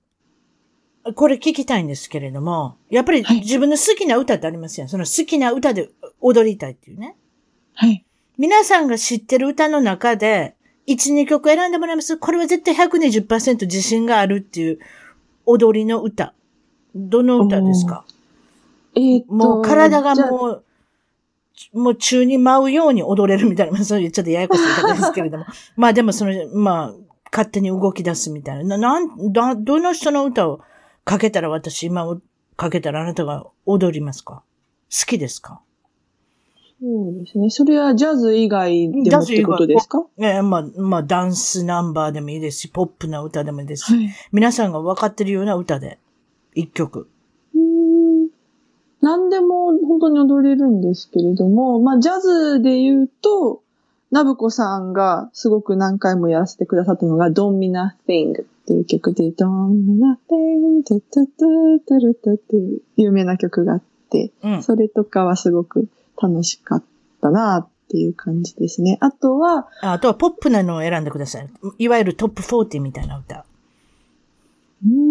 これ聞きたいんですけれども、やっぱり自分の好きな歌ってありますよ、はい、その好きな歌で踊りたいっていうね。はい。皆さんが知ってる歌の中で、1、2曲選んでもらいます。これは絶対120%自信があるっていう踊りの歌。どの歌ですか？えー、もう体がもう、もう中に舞うように踊れるみたいな、そういうちょっとややこしい方ですけれども。まあでもその、まあ、勝手に動き出すみたいな。な、ん、だ、どの人の歌をかけたら私今かけたらあなたが踊りますか？好きですか？そうですね。それはジャズ以外でもってことですか？ええー、まあ、まあ、ダンスナンバーでもいいですし、ポップな歌でもいいですし、はい、皆さんが分かってるような歌で、一曲。何でも本当に踊れるんですけれども、まあ、ジャズで言うと、ナブコさんがすごく何回もやらせてくださったのが、Don't Me Nothing っていう曲で、Don't Me Nothing トゥトゥトゥトゥルトっていう有名な曲があって、うん、それとかはすごく楽しかったなっていう感じですね。あとは、あとはポップなのを選んでください。いわゆるトップ40みたいな歌。うん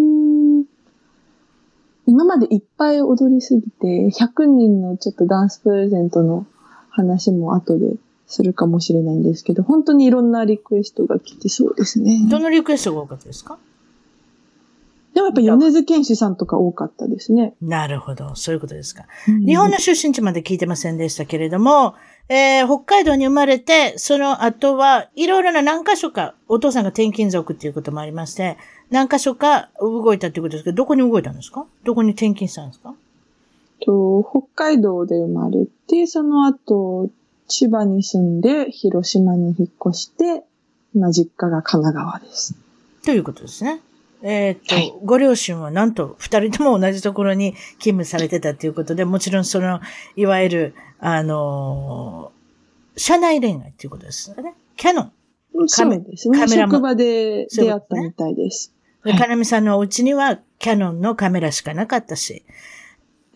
今までいっぱい踊りすぎて、100人のちょっとダンスプレゼントの話も後でするかもしれないんですけど、本当にいろんなリクエストが来てそうですね。どのリクエストが多かったですか？でもやっぱ米津玄師さんとか多かったですね。なるほど。そういうことですか。うん、日本の出身地まで聞いてませんでしたけれども、えー、北海道に生まれて、その後はいろいろな何箇所か、お父さんが転勤族っていうこともありまして、何箇所か動いたっていうことですけど、どこに動いたんですか？どこに転勤したんですか？と北海道で生まれて、その後、千葉に住んで、広島に引っ越して、今実家が神奈川です。ということですね。えー、っと、はい、ご両親はなんと二人とも同じところに勤務されてたということで、もちろんその、いわゆる、あのー、社内恋愛ということですよね。キャノン。そうですね。カメラ職場で出会ったみたいです。で、かなみさんのお家にはキャノンのカメラしかなかったし、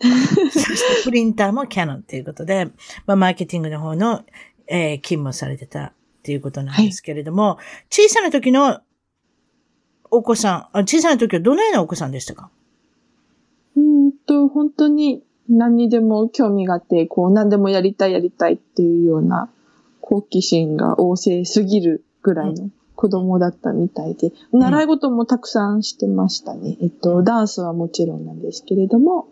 そしてプリンターもキャノンということで、まあ、マーケティングの方の、えー、勤務されてたっていうことなんですけれども、はい、小さな時のお子さん、小さな時はどのようなお子さんでしたか？うんと、本当に何にでも興味があって、こう何でもやりたいやりたいっていうような好奇心が旺盛すぎるぐらいの子供だったみたいで、うん、習い事もたくさんしてましたね。えっと、ダンスはもちろんなんですけれども、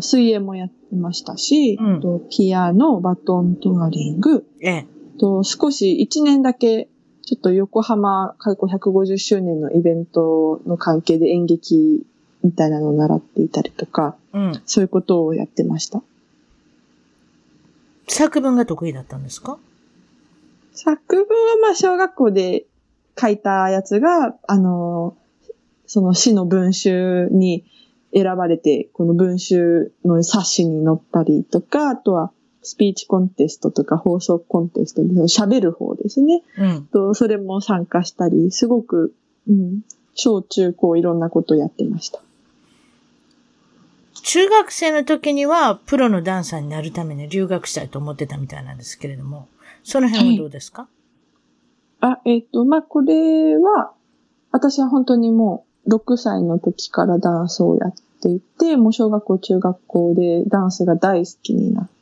水泳もやってましたし、うん、ピアノ、バトントワリング、ええ、と少し1年だけちょっと横浜開校150周年のイベントの関係で演劇みたいなのを習っていたりとか、うん、そういうことをやってました。作文が得意だったんですか？作文はまあ小学校で書いたやつが、あの、その詩の文集に選ばれて、この文集の冊子に載ったりとか、あとはスピーチコンテストとか放送コンテストで喋る方ですね。うん、とそれも参加したり、すごく、うん、小中高いろんなことやってました。中学生の時にはプロのダンサーになるために留学したいと思ってたみたいなんですけれども、その辺はどうですか、はい、あ、えっ、ー、と、まあ、これは、私は本当にもう6歳の時からダンスをやっていて、もう小学校、中学校でダンスが大好きになって、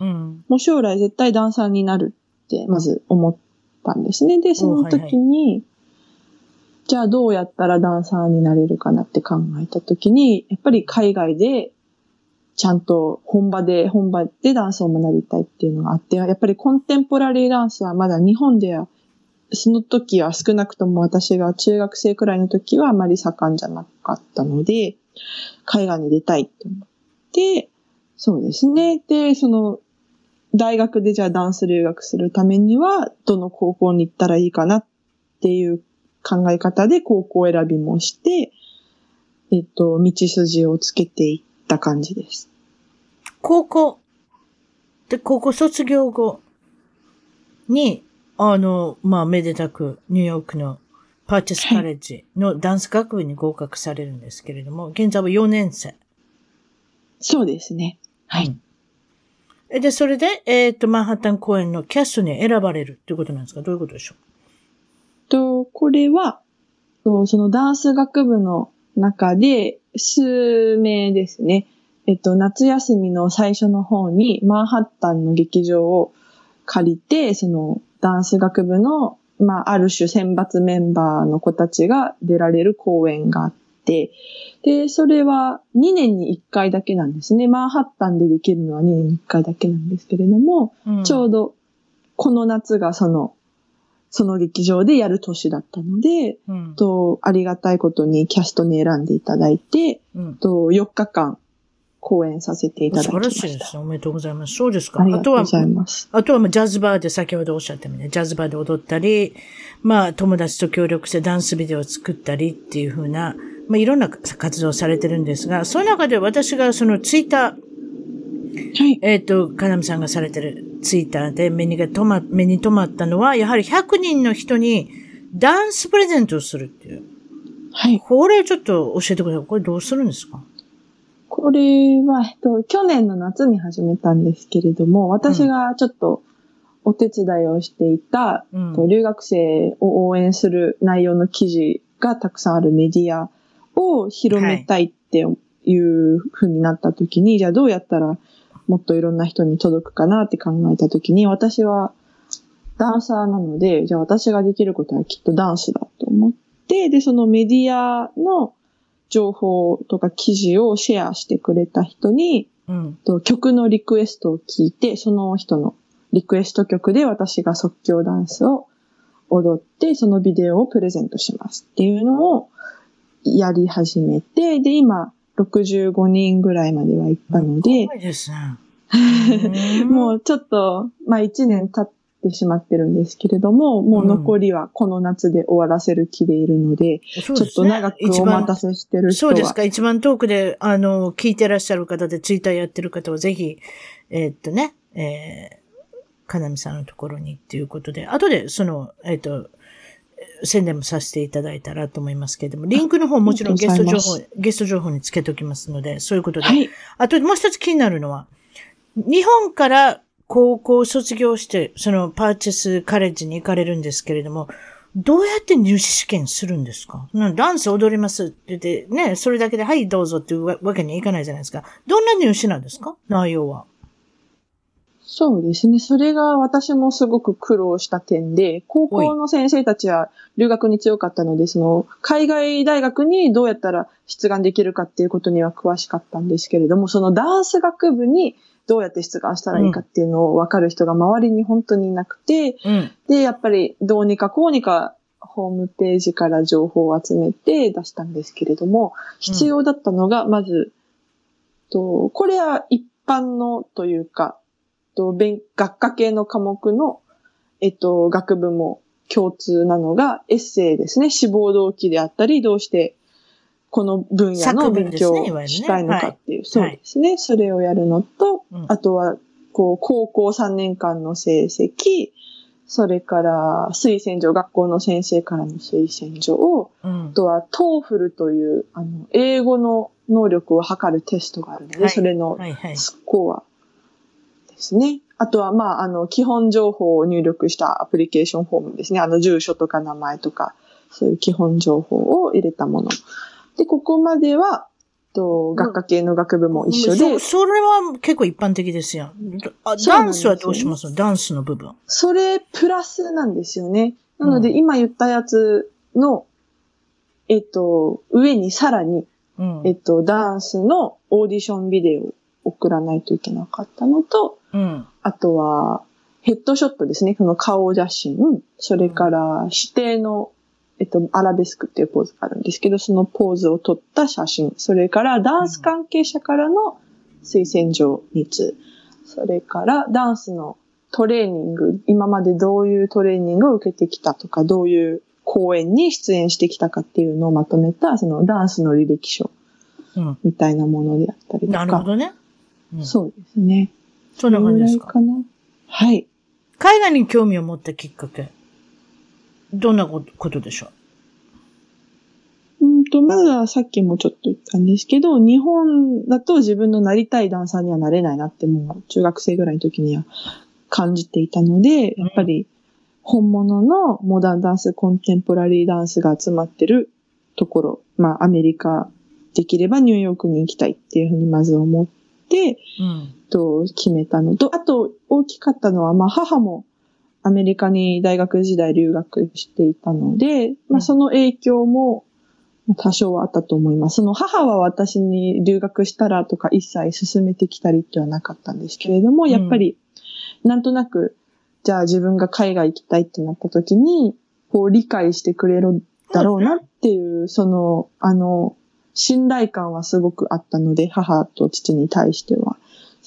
うん、もう将来絶対ダンサーになるってまず思ったんですね。で、その時に、はいはい、じゃあどうやったらダンサーになれるかなって考えた時に、やっぱり海外でちゃんと本場で、本場でダンスを学びたいっていうのがあって、やっぱりコンテンポラリーダンスはまだ日本では、その時は少なくとも私が中学生くらいの時はあまり盛んじゃなかったので、海外に出たいって思って、そうですね。で、その、大学でじゃあダンス留学するためには、どの高校に行ったらいいかなっていう考え方で高校選びもして、えっと、道筋をつけていった感じです。高校、で、高校卒業後に、あの、まあ、めでたくニューヨークのパーチェスカレッジのダンス学部に合格されるんですけれども、現在は4年生。そうですね。はい。うん、で、それで、えっ、ー、と、マンハッタン公演のキャストに選ばれるということなんですか？どういうことでしょう？と、これは、そのダンス学部の中で、数名ですね。えっと、夏休みの最初の方に、マンハッタンの劇場を借りて、その、ダンス学部の、まあ、ある種選抜メンバーの子たちが出られる公演があっ、で、それは2年に1回だけなんですね。マンハッタンでできるのは2年に1回だけなんですけれども、うん、ちょうどこの夏がその、その劇場でやる年だったので、うん、とありがたいことにキャストに選んでいただいて、うん、と4日間講演させていただきました。素晴らしいですおめでとうございます。そうですか。ありがとうございます。あとは、あとはジャズバーで先ほどおっしゃったみたいに、ジャズバーで踊ったり、まあ、友達と協力してダンスビデオを作ったりっていうふうな、まあ、いろんな活動をされてるんですが、その中で私がそのツイッター、はい。えっ、ー、と、かなみさんがされてるツイッターで目にが止ま、目に留まったのは、やはり100人の人にダンスプレゼントをするっていう。はい。これちょっと教えてください。これどうするんですか？これは、えっと、去年の夏に始めたんですけれども、私がちょっとお手伝いをしていた、うん、留学生を応援する内容の記事がたくさんあるメディアを広めたいっていうふうになった時に、はい、じゃあどうやったらもっといろんな人に届くかなって考えたときに、私はダンサーなので、じゃあ私ができることはきっとダンスだと思って、で、そのメディアの情報とか記事をシェアしてくれた人に、うん、と曲のリクエストを聞いて、その人のリクエスト曲で私が即興ダンスを踊って、そのビデオをプレゼントしますっていうのをやり始めて、で、今、65人ぐらいまでは行ったので、すで。もうちょっと、まあ1年経ってしまってるんですけれども、もう残りはこの夏で終わらせる気でいるので、うん、ちょっと長くお待たせしてる人は。そうですか。一番遠くで、あの、聞いてらっしゃる方で、ツイッターやってる方はぜひ、えー、っとね、えー、かなみさんのところにっていうことで、後で、その、えー、っと、宣伝もさせていただいたらと思いますけれども、リンクの方もちろんゲスト情報、ゲスト情報につけておきますので、そういうことで。はい、あともう一つ気になるのは、日本から高校卒業して、そのパーチェスカレッジに行かれるんですけれども、どうやって入試試験するんですか？ダンス踊りますって言って、ね、それだけで、はいどうぞっていうわけにはいかないじゃないですか。どんな入試なんですか？内容は。そうですね。それが私もすごく苦労した点で、高校の先生たちは留学に強かったので、その、海外大学にどうやったら出願できるかっていうことには詳しかったんですけれども、そのダンス学部にどうやって出願したらいいかっていうのを分かる人が周りに本当にいなくて、うん、で、やっぱりどうにかこうにかホームページから情報を集めて出したんですけれども、必要だったのが、まず、と、これは一般のというか、と、勉、学科系の科目の、えっと、学部も共通なのが、エッセイですね。志望動機であったり、どうしてこの分野の勉強をしたいのかっていう、ねね、そうですね、はい、それをやるのと、うん、あとは、こう、高校3年間の成績、それから推薦状、学校の先生からの推薦状、うん、あとは TOEFL という、あの、英語の能力を測るテストがあるので、はい、それのスコアですね。あとは、まあ、あの、基本情報を入力した application form ですね。あの、住所とか名前とか、そういう基本情報を入れたもの。で、ここまでは、と、学科系の学部も一緒で、うん、そ。それは結構一般的ですよ。あダンスはどうします？のダンスの部分。それ、プラスなんですよね。なので、今言ったやつの、えっと、上にさらに、うん、えっと、ダンスのオーディションビデオを送らないといけなかったのと、うん、あとは、ヘッドショットですね。その顔写真、それから指定の、えっと、アラベスクっていうポーズがあるんですけど、そのポーズを撮った写真、それからダンス関係者からの推薦状2通、それからダンスのトレーニング、今までどういうトレーニングを受けてきたとか、どういう公演に出演してきたかっていうのをまとめた、そのダンスの履歴書みたいなものであったりとか。なるほどね。そうですね。そんな感じですか？かな？はい。海外に興味を持ったきっかけ、どんなことでしょう？うんと、まずはさっきもちょっと言ったんですけど、日本だと自分のなりたいダンサーにはなれないなってもう中学生ぐらいの時には感じていたので、やっぱり本物のモダンダンス、コンテンポラリーダンスが集まってるところ、まあアメリカ、できればニューヨークに行きたいっていうふうにまず思って、うん、と決めたのと、あと大きかったのは、まあ母もアメリカに大学時代留学していたので、まあその影響も多少はあったと思います。その母は私に留学したらとか一切進めてきたりってはなかったんですけれども、やっぱりなんとなく、じゃあ自分が海外行きたいってなった時に、こう理解してくれるだろうなっていう、その、あの、信頼感はすごくあったので、母と父に対しては。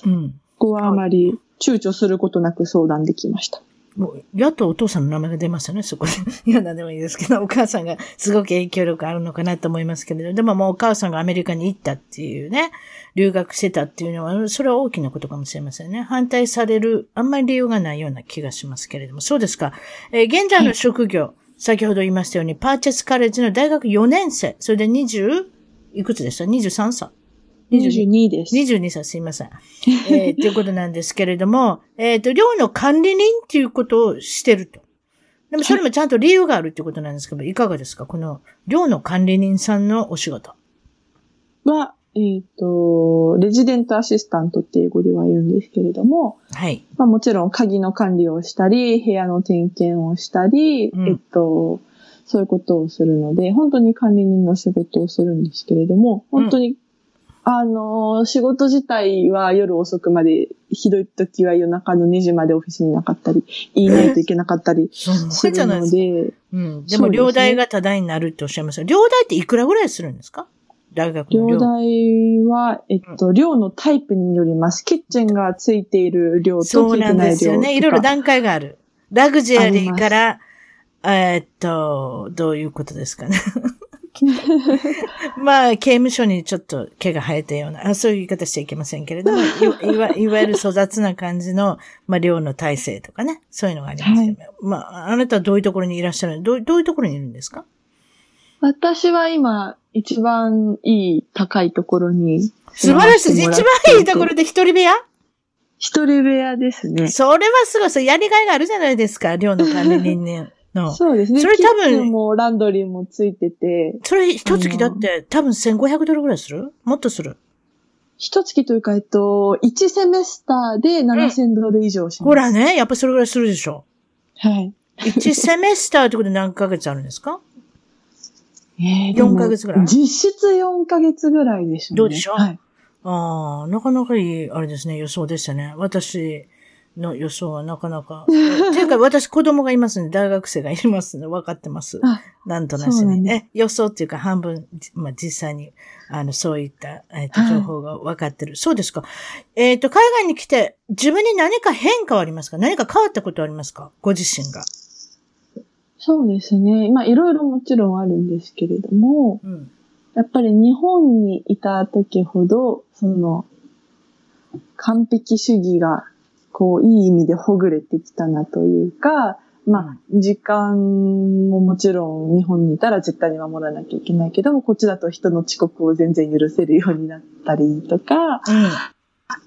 うん。ここはあまり躊躇することなく相談できました。もう、やっとお父さんの名前が出ましたね、そこで。いや、なんでもいいですけど、お母さんがすごく影響力あるのかなと思いますけれど、でももうお母さんがアメリカに行ったっていうね、留学してたっていうのは、それは大きなことかもしれませんね。反対される、あんまり理由がないような気がしますけれども、そうですか。えー、現在の職業、はい、先ほど言いましたように、パーチェスカレッジの大学4年生、それで20、いくつでした ?23 歳。22です。22歳、すいません。えー、ということなんですけれども、えっ、ー、と、寮の管理人っていうことをしてると。でもそれもちゃんと理由があるっていうことなんですけど、いかがですか？この寮の管理人さんのお仕事。は、えっ、と、レジデントアシスタントって英語では言うんですけれども、はい。まあもちろん鍵の管理をしたり、部屋の点検をしたり、うんえっと、そういうことをするので、本当に管理人の仕事をするんですけれども、本当に、あの、仕事自体は夜遅くまで、ひどい時は夜中の2時までオフィスにいなかったり、いないといけなかったりそうするのでうん。でも、両代が多大になるっておっしゃいますが、両代っていくらぐらいするんですか大学の寮寮。代は、えっと、寮のタイプによります。キッチンがついている寮とつそうないんてな寮とか。ですよね。いろいろ段階がある。ラグジュアリーから、えーっと、どういうことですかね。まあ、刑務所にちょっと毛が生えたような、あそういう言い方しちゃいけませんけれども、い いわいわゆる粗雑な感じの、まあ、寮の体制とかね、そういうのがありますけど、まあ、あなたはどういうところにいらっしゃる？どうどういうところにいるんですか？私は今、一番いい高いところに素晴らしい。一番いいところで一人部屋？一人部屋ですね。それはすごい、そうやりがいがあるじゃないですか、寮の管理人間 の。そうですね。それ多分もランドリーもついてて、それ一月だって多分1500ドルぐらいする？もっとする？一月というか、えっと、1セメスターで7000ドル以上します。ほらね、やっぱそれぐらいするでしょ。はい。1セメスターってことで何ヶ月あるんですか？えー4ヶ月ぐらい？実質4ヶ月ぐらいでしょうね。どうでしょう？はい。ああ、なかなかいい、あれですね、予想でしたね。私の予想はなかなか。っていうか、私子供がいますんで、大学生がいますんで、分かってます。あなんとなしに。そうなんだえ、予想っていうか半分、じまあ実際に、あの、そういった、えっ、と、はい情報が分かってる。そうですか。えっ、と、海外に来て、自分に何か変化はありますか？何か変わったことはありますか？ご自身が。そうですね。まあ、いろいろもちろんあるんですけれども、うん。やっぱり日本にいた時ほど、その、完璧主義が、こう、いい意味でほぐれてきたなというか、まあ、時間ももちろん日本にいたら絶対に守らなきゃいけないけども、こっちだと人の遅刻を全然許せるようになったりとか、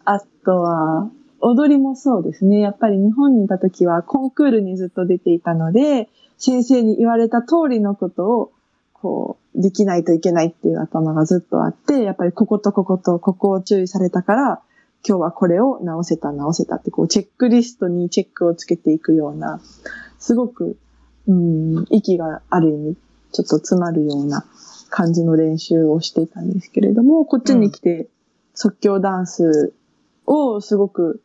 あとは、踊りもそうですね。やっぱり日本にいた時はコンクールにずっと出ていたので、先生に言われた通りのことを、こう、できないといけないっていう頭がずっとあって、やっぱりこことこことここを注意されたから、今日はこれを直せた直せたって、こう、チェックリストにチェックをつけていくような、すごく、うん、息がある意味、ちょっと詰まるような感じの練習をしていたんですけれども、こっちに来て即興ダンスをすごく、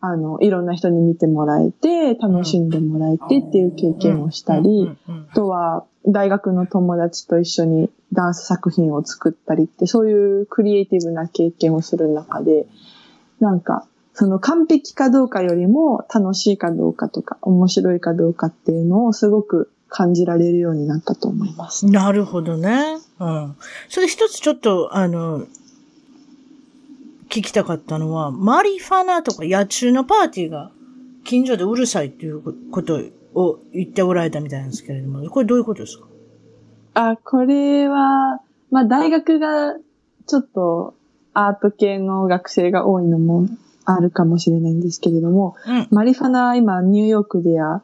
あの、いろんな人に見てもらえて、楽しんでもらえてっていう経験をしたり、あとは大学の友達と一緒にダンス作品を作ったりって、そういうクリエイティブな経験をする中で、なんか、その完璧かどうかよりも楽しいかどうかとか、面白いかどうかっていうのをすごく感じられるようになったと思います。なるほどね。うん。それで一つちょっと、あの、聞きたかったのは、マリファナとか野虫のパーティーが近所でうるさいっていうことを言っておられたみたいなんですけれども、これどういうことですか？あ、これは、まあ大学がちょっとアート系の学生が多いのもあるかもしれないんですけれども、うん。マリファナは今ニューヨークでは、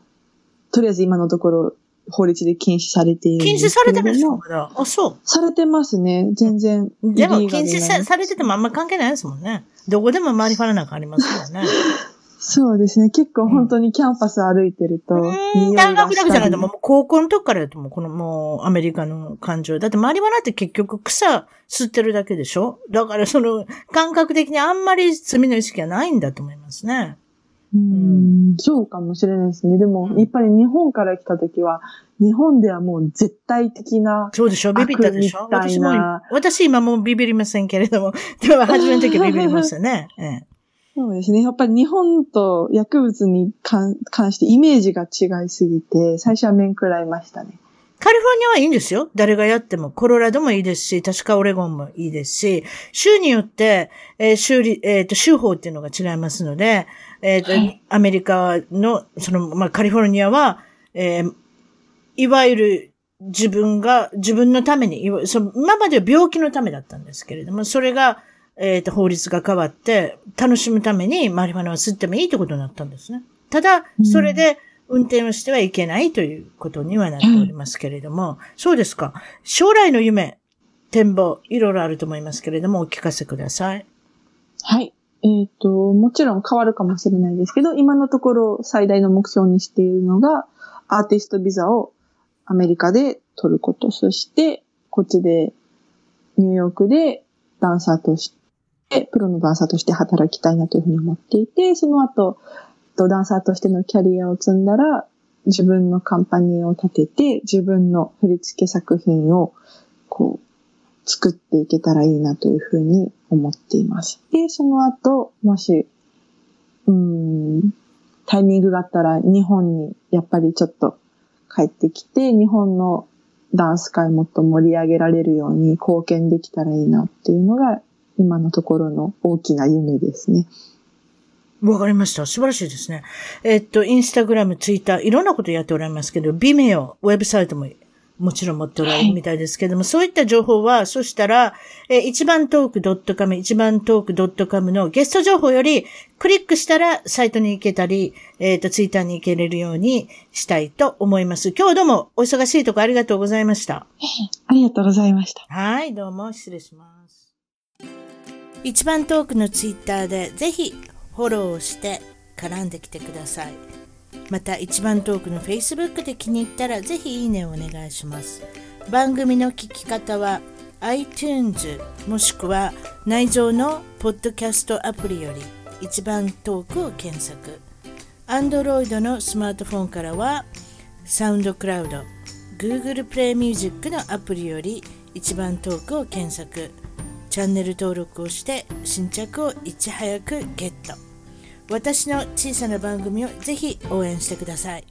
とりあえず今のところ法律で禁止されているん禁止。されてるんですかあ、そされてますね。全然。う。でも禁止されててもあんま関係ないですもんね。どこでもマリファナなんかありますよね。そうですね。結構本当にキャンパス歩いてると、うん、大学だけじゃないと、もう高校の時からだともう、このもうアメリカの感情。だってマリファナって結局草吸ってるだけでしょ？だからその感覚的にあんまり罪の意識はないんだと思いますね。うん、そうかもしれないですね。でも、うんやっぱり日本から来た時は、日本ではもう絶対的な、そうでしょ？ビビったでしょ？私も私今もうビビりませんけれども、でも初めの時はビビりましたね。ええそうですね。やっぱり日本と薬物に関関してイメージが違いすぎて、最初は面食らいましたね。カリフォルニアはいいんですよ。誰がやっても。コロラドもいいですし、確かオレゴンもいいですし、州によって、えー州理、えっ、と、州法っていうのが違いますので、えっ、と、はいアメリカの、その、まあ、カリフォルニアは、えーいわゆる自分が、自分のために、いわその今までは病気のためだったんですけれども、それが、えっ、と、法律が変わって、楽しむためにマリファナを吸ってもいいってことになったんですね。ただう、んそれで運転をしてはいけないということにはなっておりますけれども、そうですか。将来の夢、展望、いろいろあると思いますけれども、お聞かせください。はい。えっ、ー、と、もちろん変わるかもしれないですけど、今のところ最大の目標にしているのが、アーティストビザをアメリカで取ること。そして、こっちで、ニューヨークでダンサーとして、でプロのダンサーとして働きたいなというふうに思っていて、その後、ダンサーとしてのキャリアを積んだら、自分のカンパニーを立てて、自分の振付作品を、こう、作っていけたらいいなというふうに思っています。で、その後、もし、うん、タイミングがあったら日本にやっぱりちょっと帰ってきて、日本のダンス界もっと盛り上げられるように貢献できたらいいなっていうのが今のところの大きな夢ですね。わかりました。素晴らしいですね。えっと、インスタグラム、ツイッター、いろんなことやっておられますけど、ビメオ、ウェブサイトももちろん持っておられるみたいですけども、はい、そういった情報は、そしたら、え一番トーク .com、一番トーク .com のゲスト情報より、クリックしたらサイトに行けたり、えっ、ー、と、ツイッターに行けれるようにしたいと思います。今日どうもお忙しいとこありがとうございました。ありがとうございました。はい、どうも失礼します。一番トークのツイッターでぜひフォローして絡んできてください。また一番トークの Facebook で気に入ったらぜひいいねをお願いします。番組の聞き方は iTunes もしくは内蔵のポッドキャストアプリより一番トークを検索。Android のスマートフォンからはサウンドクラウド Google プレイミュージックのアプリより一番トークを検索。チャンネル登録をして新着をいち早くゲット私の小さな番組をぜひ応援してください。